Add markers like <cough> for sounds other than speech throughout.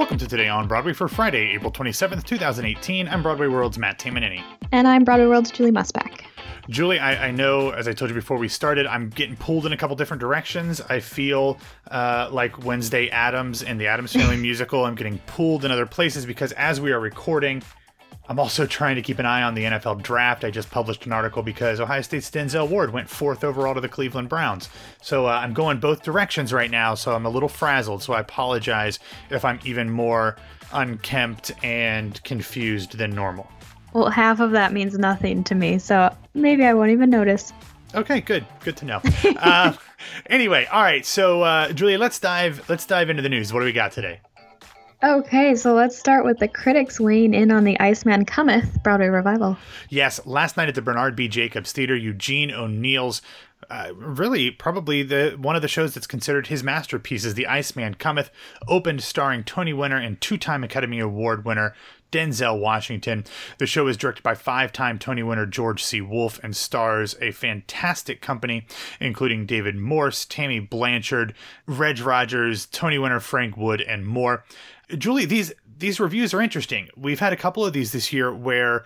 Welcome to Today on Broadway for Friday, April 27th, 2018. I'm Broadway World's Matt Tamanini. And I'm Broadway World's Julie Musback. Julie, I, I, know, as I told you before we started, I'm getting pulled in a couple different directions. I feel uh, like Wednesday Addams and the Addams Family <laughs> musical. I'm getting pulled in other places because as we are recording, I'm also trying to keep an eye on the NFL draft. I just published an article because Ohio State's Denzel Ward went fourth overall to the Cleveland Browns. So uh, I'm going both directions right now, so I'm a little frazzled. So I apologize if I'm even more unkempt and confused than normal. Well, half of that means nothing to me, so maybe I won't even notice. Okay, good, good to know. uh, <laughs> anyway, all right. So, uh, Julia, let's dive let's dive into the news. What do we got today? Okay, so let's start with the critics weighing in on the Iceman Cometh Broadway revival. Yes, last night at the Bernard B. Jacobs Theater, Eugene O'Neill's uh, really probably the one of the shows that's considered his masterpiece The Iceman Cometh, opened starring Tony winner and two-time Academy Award winner Denzel Washington. The show is directed by five time Tony winner George C. Wolfe and stars a fantastic company, including David Morse, Tammy Blanchard, Reg Rogers, Tony winner Frank Wood, and more. Julie, these these reviews are interesting. We've had a couple of these this year where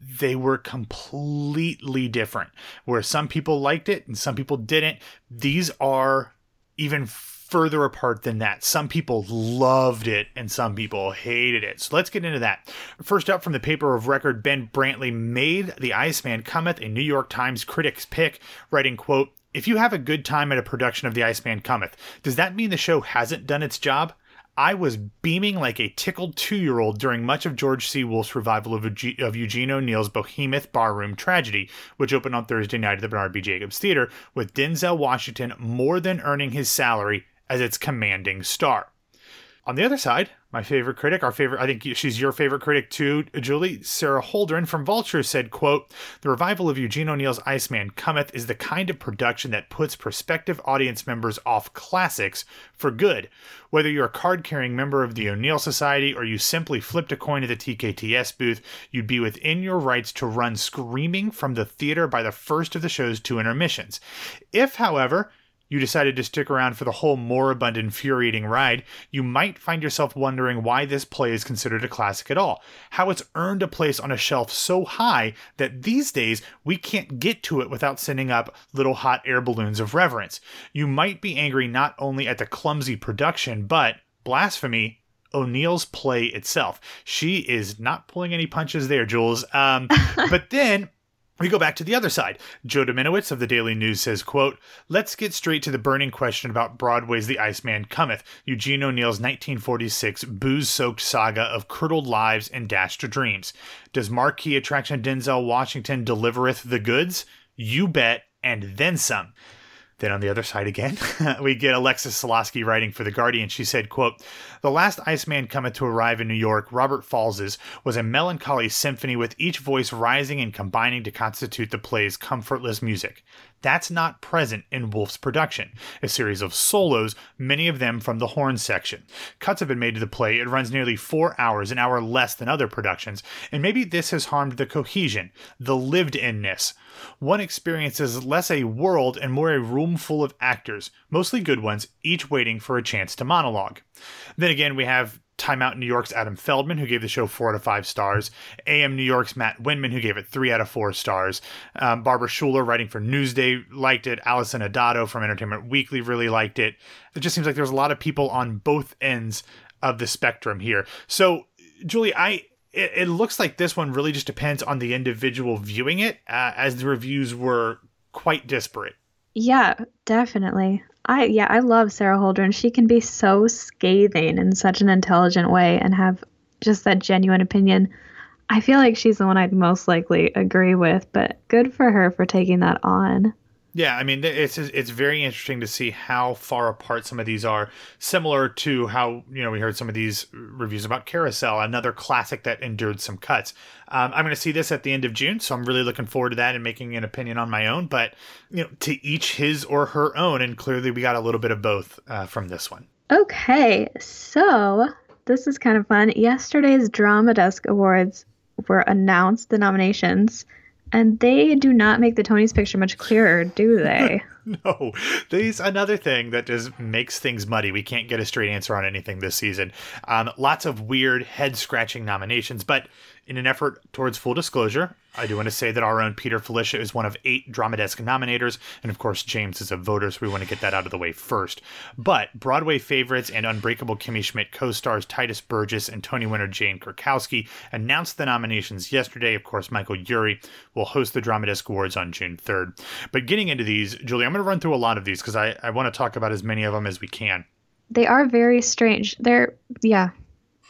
they were completely different. Where some people liked it and some people didn't. These are even further apart than that. Some people loved it and some people hated it. So let's get into that. First up from the paper of record, Ben Brantley made The Iceman Cometh a New York Times critic's pick, writing, quote, if you have a good time at a production of The Iceman Cometh, does that mean the show hasn't done its job? I was beaming like a tickled two year old during much of George C. Wolfe's revival of, of Eugene O'Neill's Behemoth Barroom Tragedy, which opened on Thursday night at the Bernard B. Jacobs Theater, with Denzel Washington more than earning his salary as its commanding star. On the other side, my favorite critic, our favorite, I think she's your favorite critic too, Julie, Sara Holdren from Vulture said, quote, The revival of Eugene O'Neill's Iceman Cometh is the kind of production that puts prospective audience members off classics for good. Whether you're a card-carrying member of the O'Neill Society or you simply flipped a coin at the TKTS booth, you'd be within your rights to run screaming from the theater by the first of the show's two intermissions. If, however, you decided to stick around for the whole moribund, infuriating ride, you might find yourself wondering why this play is considered a classic at all. How it's earned a place on a shelf so high that these days we can't get to it without sending up little hot air balloons of reverence. You might be angry not only at the clumsy production, but blasphemy O'Neill's play itself. She is not pulling any punches there, Jules. Um, <laughs> but then we go back to the other side. Joe Dziemianowicz of the Daily News says, quote, Let's get straight to the burning question about Broadway's The Iceman Cometh, Eugene O'Neill's 1946 booze-soaked saga of curdled lives and dashed dreams. Does marquee attraction Denzel Washington delivereth the goods? You bet, and then some. Then on the other side again, <laughs> we get Alexis Soloski writing for The Guardian. She said, quote, The last Iceman cometh to arrive in New York, Robert Falls's, was a melancholy symphony with each voice rising and combining to constitute the play's comfortless music. That's not present in Wolfe's production, a series of solos, many of them from the horn section. Cuts have been made to the play. It runs nearly four hours, an hour less than other productions, and maybe this has harmed the cohesion, the lived inness. One experiences less a world and more a room full of actors, mostly good ones, each waiting for a chance to monologue. Then again, we have Time Out New York's Adam Feldman, who gave the show four out of five stars. AM New York's Matt Windman, who gave it three out of four stars. Um, Barbara Schuler, writing for Newsday, liked it. Allison Adato from Entertainment Weekly really liked it. It just seems like there's a lot of people on both ends of the spectrum here. So, Julie, I it, it looks like this one really just depends on the individual viewing it, uh, as the reviews were quite disparate. Yeah, definitely. I yeah, I love Sara Holdren. She can be so scathing in such an intelligent way and have just that genuine opinion. I feel like she's the one I'd most likely agree with, but good for her for taking that on. Yeah, I mean, it's it's very interesting to see how far apart some of these are. Similar to how you know we heard some of these reviews about Carousel, another classic that endured some cuts. Um, I'm going to see this at the end of June, so I'm really looking forward to that and making an opinion on my own. But you know, to each his or her own, and clearly we got a little bit of both uh, from this one. Okay, so this is kind of fun. Yesterday's Drama Desk Awards were announced the nominations and they do not make the Tony's picture much clearer, do they? <laughs> no, these another thing that just makes things muddy. We can't get a straight answer on anything this season. Um, lots of weird head scratching nominations, but in an effort towards full disclosure, I do want to say that our own Peter Filichia is one of eight Drama Desk nominators, and of course, James is a voter, so we want to get that out of the way first. But Broadway favorites and Unbreakable Kimmy Schmidt co stars Tituss Burgess and Tony winner Jane Krakowski announced the nominations yesterday. Of course, Michael Urie will host the Drama Desk Awards on June 3rd. But getting into these, Julie, I'm going to run through a lot of these because I, I want to talk about as many of them as we can. They are very strange. They're, yeah,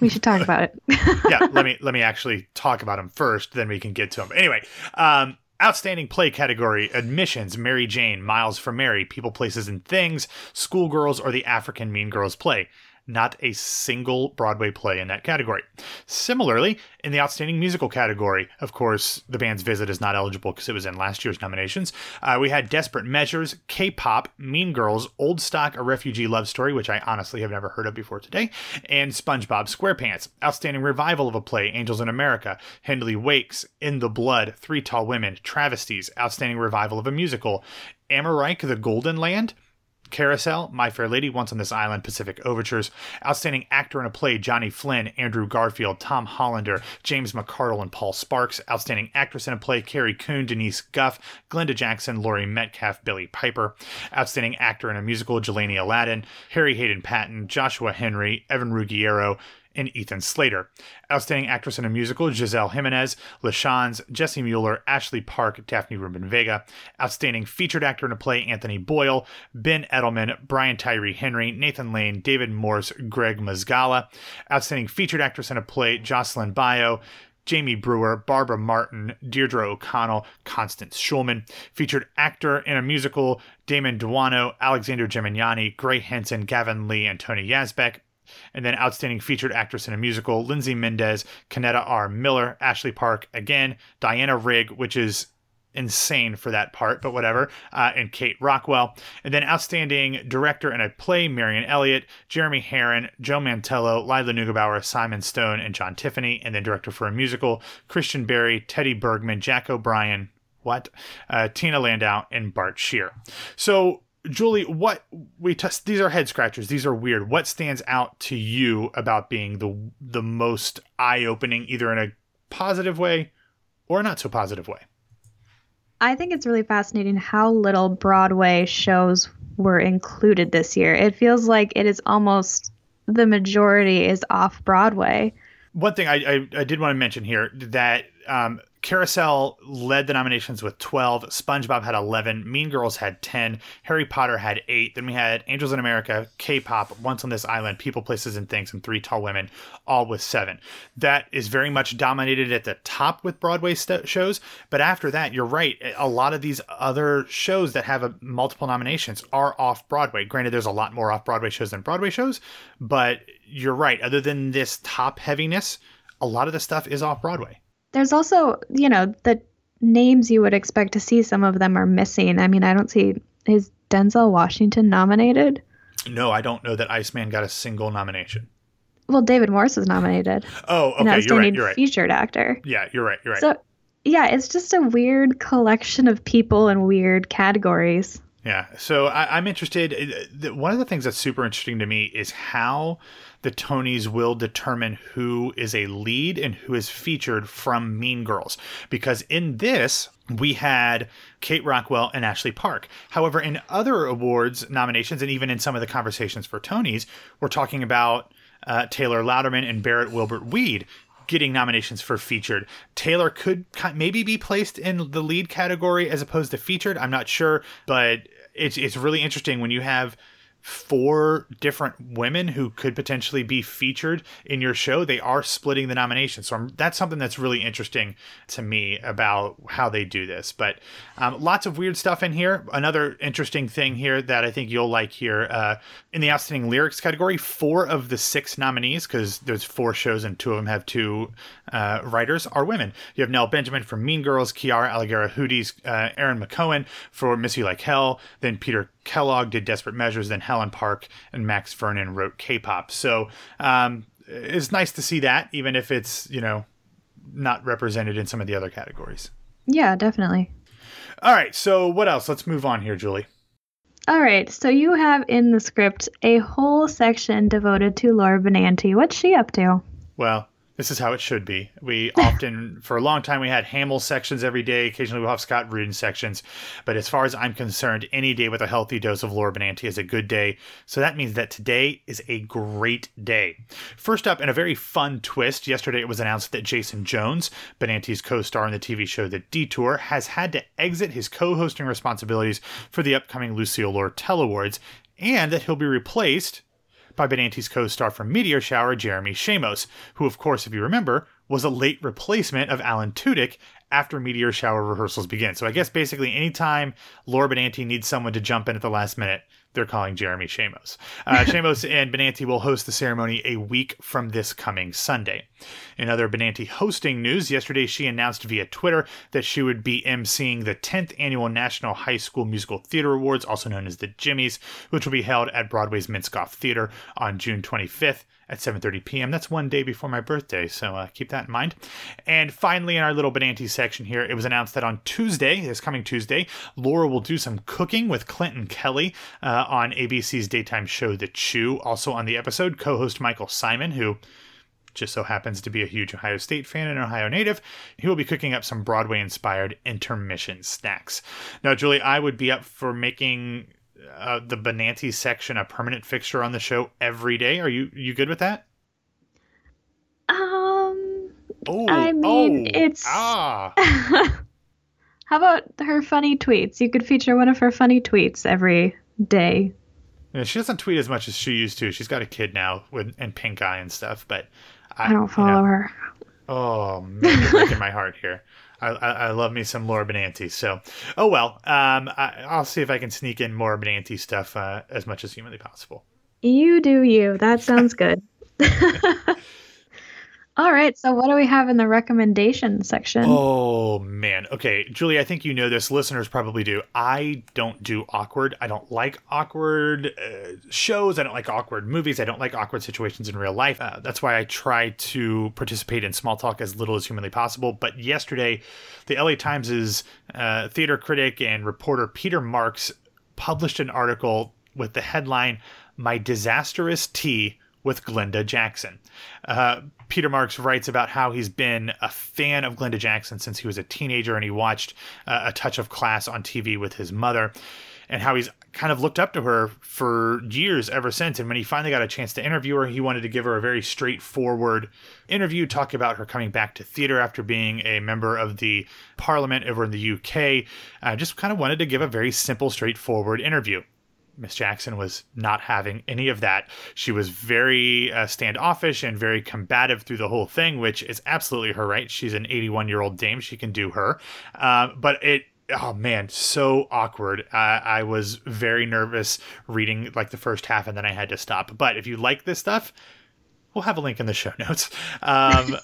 we should talk <laughs> about it. <laughs> yeah, let me let me actually talk about them first, then we can get to them. Anyway, um, outstanding play category: admissions, Mary Jane, Miles for Mary, People, Places, and Things, Schoolgirls, or the African Mean Girls play not a single Broadway play in that category. Similarly, in the Outstanding Musical category, of course, The Band's Visit is not eligible because it was in last year's nominations. Uh, we had Desperate Measures, K pop, Mean Girls, Old Stock, A Refugee Love Story, which I honestly have never heard of before today, and SpongeBob SquarePants. Outstanding Revival of a Play, Angels in America, Hindle Wakes, In the Blood, Three Tall Women, Travesties, Outstanding Revival of a Musical, Amerike, The Golden Land, Carousel, My Fair Lady, Once on This Island, Pacific Overtures, Outstanding Actor in a Play, Johnny Flynn, Andrew Garfield, Tom Hollander, James McArdle, and Paul Sparks, Outstanding Actress in a Play, Carrie Coon, Denise Gough, Glenda Jackson, Laurie Metcalf, Billie Piper, Outstanding Actor in a Musical, Jelani Alladin, Harry Hadden-Paton, Joshua Henry, Evan Ruggiero, and Ethan Slater. Outstanding Actress in a Musical, Gizel Jiménez, LaChanze, Jessie Mueller, Ashley Park, Daphne Rubin Vega. Outstanding Featured Actor in a Play, Anthony Boyle, Ben Edelman, Brian Tyree Henry, Nathan Lane, David Morse, Greg Mazgala. Outstanding Featured Actress in a Play, Jocelyn Bioh, Jamie Brewer, Barbara Martin, Deirdre O'Connell, Constance Shulman. Featured actor in a musical, Damon Daunno, Alexander Gemignani, Grey Henson, Gavin Lee, and Tony Yazbeck. And then outstanding featured actress in a musical, Lindsay Mendez, Kenita R. Miller, Ashley Park, again, Diana Rigg, which is insane for that part, but whatever, uh, and Kate Rockwell. And then outstanding director in a play, Marianne Elliott, Jeremy Herrin, Joe Mantello, Lila Neugebauer, Simon Stone, and John Tiffany. And then director for a musical, Christian Berry, Teddy Bergman, Jack O'Brien, what? Uh, Tina Landau, and Bart Sher. So Julie, what we test these are head scratchers. These are weird. What stands out to you about being the the most eye opening, either in a positive way or not so positive way? I think it's really fascinating how little Broadway shows were included this year. It feels like it is almost the majority is off Broadway. One thing I, I, I did want to mention here that um, Carousel led the nominations with 12. SpongeBob had 11. Mean Girls had 10. Harry Potter had 8. Then we had Angels in America, K pop, Once on This Island, People, Places, and Things, and Three Tall Women, all with 7. That is very much dominated at the top with Broadway st- shows. But after that, you're right. A lot of these other shows that have a, multiple nominations are off Broadway. Granted, there's a lot more off Broadway shows than Broadway shows, but you're right. Other than this top heaviness, a lot of the stuff is off Broadway. There's also, you know, the names you would expect to see, some of them are missing. I mean, I don't see, is Denzel Washington nominated? No, I don't know that Iceman got a single nomination. Well, David Morse was nominated. Oh, okay, you're right, you're right. Featured actor. Yeah, you're right, you're right. So, yeah, it's just a weird collection of people and weird categories. Yeah. So I, am interested. Uh, one of the things that's super interesting to me is how the Tonys will determine who is a lead and who is featured from Mean Girls. Because in this, we had Kate Rockwell and Ashley Park. However, in other awards nominations, and even in some of the conversations for Tonys, we're talking about uh, Taylor Louderman and Barrett Wilbert Weed getting nominations for featured. Taylor could maybe be placed in the lead category as opposed to featured. I'm not sure, but it's it's really interesting when you have four different women who could potentially be featured in your show, they are splitting the nomination. So I'm, that's something that's really interesting to me about how they do this. But um, lots of weird stuff in here. Another interesting thing here that I think you'll like here uh, in the outstanding lyrics category, four of the six nominees, because there's four shows and two of them have two uh, writers, are women. You have Nell Benjamin from Mean Girls, Quiara Alegría Hudes, uh, Erin McKeown for Miss You Like Hell, then Peter Kellogg did Desperate Measures, then Helen Park and Max Vernon wrote K-pop. So um, it's nice to see that, even if it's you know not represented in some of the other categories. Yeah, definitely. All right. So what else? Let's move on here, Julie. All right, so you have in the script a whole section devoted to Laura Benanti. What's she up to? Well, this is how it should be. We often, <laughs> for a long time, we had Hamill sections every day. Occasionally, we'll have Scott Rudin sections. But as far as I'm concerned, any day with a healthy dose of Laura Benanti is a good day. So that means that today is a great day. First up, in a very fun twist, yesterday it was announced that Jason Jones, Benanti's co star in the TV show The Detour, has had to exit his co hosting responsibilities for the upcoming Lucille Lortel Awards, and that he'll be replaced by Benanti's co star from Meteor Shower, Jeremy Shamos, who, of course, if you remember, was a late replacement of Alan Tudyk after Meteor Shower rehearsals begin. So I guess basically anytime Laura Benanti needs someone to jump in at the last minute, they're calling Jeremy Shamos. Uh, <laughs> Shamos and Benanti will host the ceremony a week from this coming Sunday. In other Benanti hosting news, yesterday she announced via Twitter that she would be emceeing the 10th annual National High School Musical Theater Awards, also known as the Jimmies, which will be held at Broadway's Minskoff Theater on June 25th at 7:30 p.m. That's one day before my birthday, so uh, keep that in mind. And finally, in our little Benanti section here, it was announced that on Tuesday, this coming Tuesday, Laura will do some cooking with Clinton Kelly uh, on ABC's daytime show The Chew. Also on the episode, co-host Michael Symon, who just so happens to be a huge Ohio State fan and Ohio native, he will be cooking up some Broadway inspired intermission snacks. Now, Julie, I would be up for making uh, the Benanti section a permanent fixture on the show every day. Are you you good with that? Um, oh, I mean, oh, it's ah. <laughs> How about her funny tweets? You could feature one of her funny tweets every day. Yeah, she doesn't tweet as much as she used to. She's got a kid now with and pink eye and stuff, but I, I don't follow you know, her. Oh man, breaking my heart here. I, I, I, love me some Laura Benanti. So, oh well. Um, I, will see if I can sneak in more Benanti stuff uh, as much as humanly possible. You do you. That sounds good. <laughs> All right. So, what do we have in the recommendation section? Oh, man. Okay. Julie, I think you know this. Listeners probably do. I don't do awkward. I don't like awkward uh, shows. I don't like awkward movies. I don't like awkward situations in real life. Uh, that's why I try to participate in small talk as little as humanly possible. But yesterday, the LA Times' uh, theater critic and reporter Peter Marks published an article with the headline, My Disastrous Tea with Glenda Jackson. Uh, Peter Marks writes about how he's been a fan of Glenda Jackson since he was a teenager and he watched uh, A Touch of Class on TV with his mother, and how he's kind of looked up to her for years ever since. And when he finally got a chance to interview her, he wanted to give her a very straightforward interview, talk about her coming back to theater after being a member of the parliament over in the UK. Uh, just kind of wanted to give a very simple, straightforward interview. Miss Jackson was not having any of that. She was very uh, standoffish and very combative through the whole thing, which is absolutely her right. She's an 81 year old dame; she can do her. Uh, but it oh man so awkward uh, i was very nervous reading like the first half and then i had to stop but if you like this stuff we'll have a link in the show <laughs> notes um,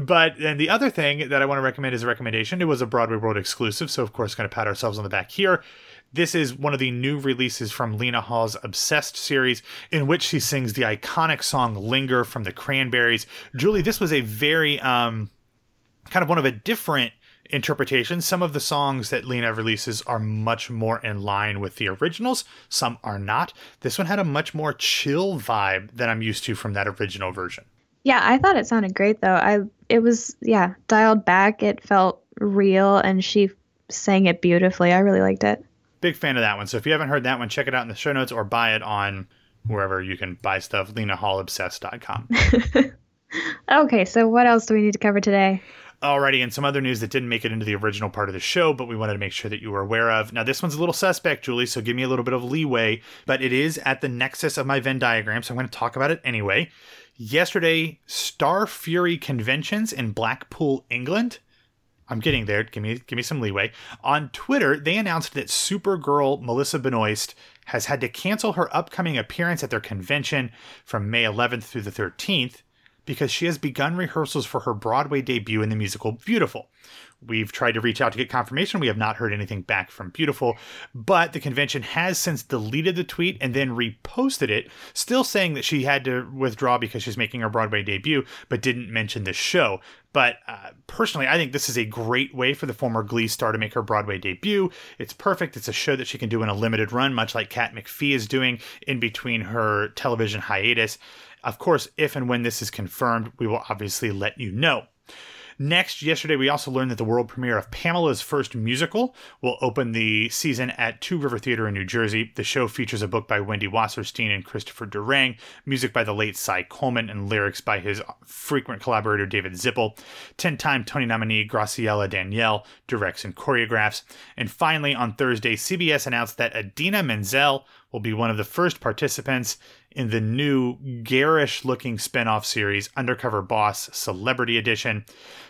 but and the other thing that i want to recommend is a recommendation it was a broadway world exclusive so of course going to pat ourselves on the back here this is one of the new releases from Lena Hall's Obsessed series, in which she sings the iconic song Linger from the Cranberries. Julie, this was a very, um, kind of one of a different interpretation. Some of the songs that Lena releases are much more in line with the originals, some are not. This one had a much more chill vibe than I'm used to from that original version. Yeah, I thought it sounded great though. I it was yeah, dialed back, it felt real and she sang it beautifully. I really liked it. Big fan of that one. So if you haven't heard that one, check it out in the show notes or buy it on wherever you can buy stuff, lenahallobsessed.com. <laughs> okay, so what else do we need to cover today? Alrighty, and some other news that didn't make it into the original part of the show, but we wanted to make sure that you were aware of. Now, this one's a little suspect, Julie, so give me a little bit of leeway, but it is at the nexus of my Venn diagram, so I'm going to talk about it anyway. Yesterday, Star Fury Conventions in Blackpool, England I'm getting there. Give me give me some leeway. On Twitter, they announced that Supergirl Melissa Benoist has had to cancel her upcoming appearance at their convention from May 11th through the 13th because she has begun rehearsals for her Broadway debut in the musical Beautiful. We've tried to reach out to get confirmation. We have not heard anything back from Beautiful, but the convention has since deleted the tweet and then reposted it, still saying that she had to withdraw because she's making her Broadway debut, but didn't mention the show. But uh, personally, I think this is a great way for the former Glee star to make her Broadway debut. It's perfect. It's a show that she can do in a limited run, much like Kat McPhee is doing in between her television hiatus. Of course, if and when this is confirmed, we will obviously let you know. Next, yesterday we also learned that the world premiere of Pamela's first musical will open the season at Two River Theater in New Jersey. The show features a book by Wendy Wasserstein and Christopher Durang, music by the late Cy Coleman, and lyrics by his frequent collaborator David Zippel. Ten time Tony nominee Graciela Daniele directs and choreographs. And finally, on Thursday, CBS announced that Idina Menzel will be one of the first participants in the new garish looking spin off series, Undercover Boss Celebrity Edition.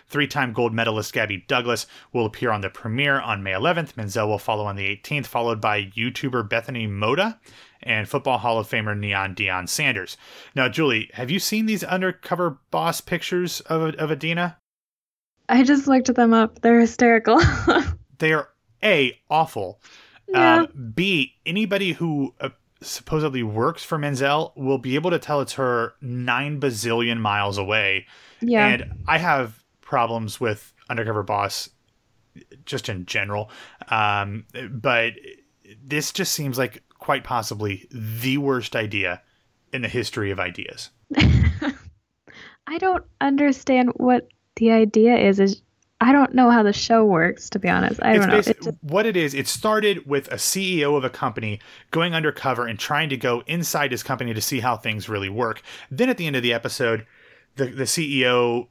Three time gold medalist Gabby Douglas will appear on the premiere on May 11th. Menzel will follow on the 18th, followed by YouTuber Bethany Mota and Football Hall of Famer Neon Deion Sanders. Now, Julie, have you seen these Undercover Boss pictures of, of Idina? I just looked them up. They're hysterical. <laughs> they are A, awful. Yeah. Uh, B, anybody who uh, supposedly works for Menzel will be able to tell it's her nine bazillion miles away. Yeah. And I have problems with Undercover Boss just in general. Um, but this just seems like quite possibly the worst idea in the history of ideas. <laughs> I don't understand what the idea is. Is I don't know how the show works, to be honest. I don't it's know. just... What it is, it started with a CEO of a company going undercover and trying to go inside his company to see how things really work. Then at the end of the episode, the, the CEO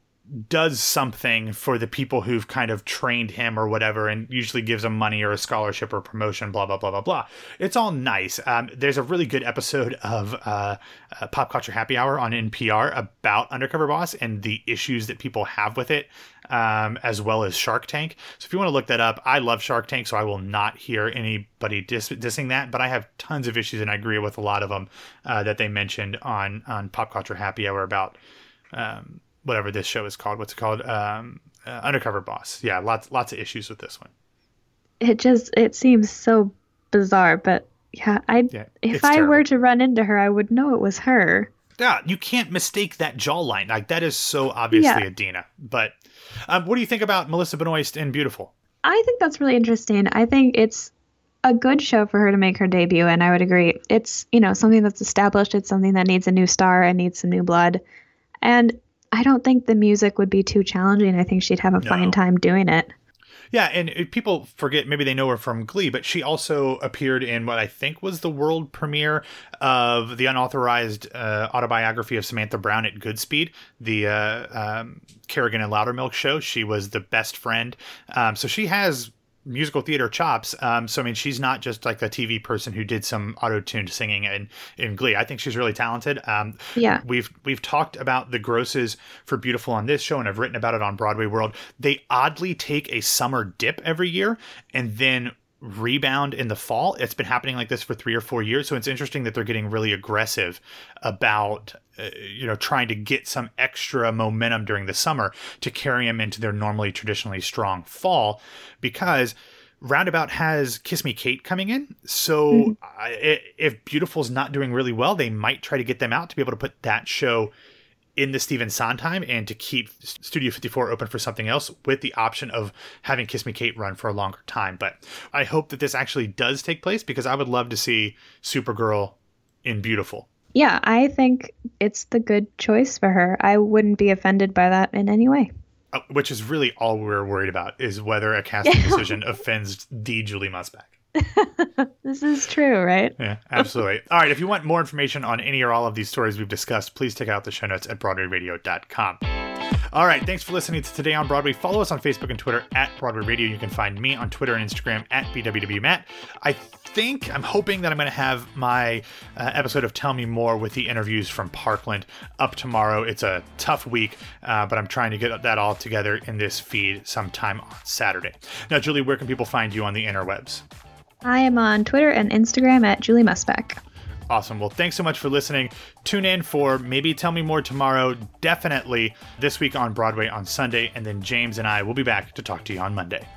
does something for the people who've kind of trained him or whatever and usually gives them money or a scholarship or promotion blah blah blah blah blah. It's all nice. Um, there's a really good episode of uh, uh, pop culture happy hour on npr about undercover boss and the issues that people have with it um, as well as shark tank. So if you want to look that up i love shark tank so i will not hear anybody dis- dissing that but i have tons of issues and i agree with a lot of them uh, that they mentioned on on pop culture happy hour about um, whatever this show is called. What's it called? Um, uh, Undercover Boss. Yeah, lots lots of issues with this one. It just it seems so bizarre, but yeah, I yeah, if I terrible. were to run into her, I would know it was her. Yeah, you can't mistake that jawline. Like that is so obviously yeah. Idina. But um, what do you think about Melissa Benoist in Beautiful? I think that's really interesting. I think it's a good show for her to make her debut, and I would agree. It's you know something that's established. It's something that needs a new star and needs some new blood. And I don't think the music would be too challenging. I think she'd have a no. fine time doing it. Yeah, and people forget maybe they know her from Glee, but she also appeared in what I think was the world premiere of the unauthorized uh, autobiography of Samantha Brown at Goodspeed, the uh, um, Kerrigan and Lowdermilk show. She was the best friend, um, so she has musical theater chops. Um, so I mean, she's not just like a TV person who did some auto-tuned singing in in Glee. I think she's really talented. Um, yeah, we've we've talked about the grosses for Beautiful on this show, and I've written about it on Broadway World. They oddly take a summer dip every year, and then rebound in the fall. It's been happening like this for three or four years. So it's interesting that they're getting really aggressive about, uh, you know, trying to get some extra momentum during the summer to carry them into their normally traditionally strong fall because Roundabout has Kiss Me Kate coming in. So mm-hmm. if Beautiful's not doing really well, they might try to get them out to be able to put that show in the Stephen Sondheim and to keep Studio 54 open for something else with the option of having Kiss Me Kate run for a longer time. But I hope that this actually does take place because I would love to see Supergirl in Beautiful. Yeah, I think it's the good choice for her. I wouldn't be offended by that in any way. Uh, which is really all we're worried about is whether a casting decision <laughs> offends the Julie Musback. <laughs> this is true, right? Yeah, absolutely. all right, if you want more information on any or all of these stories we've discussed, please check out the show notes at BroadwayRadio.com. All right, thanks for listening to Today on Broadway. Follow us on Facebook and Twitter at Broadway Radio. You can find me on Twitter and Instagram at BWWMatt. I think, I'm hoping that I'm going to have my uh, episode of Tell Me More with the interviews from Parkland up tomorrow. It's a tough week, uh, but I'm trying to get that all together in this feed sometime on Saturday. Now, Julie, where can people find you on the interwebs? I am on Twitter and Instagram at Julie Musback. Awesome. Well, thanks so much for listening. Tune in for maybe Tell Me More tomorrow, definitely this week on Broadway on Sunday, and then James and I will be back to talk to you on Monday.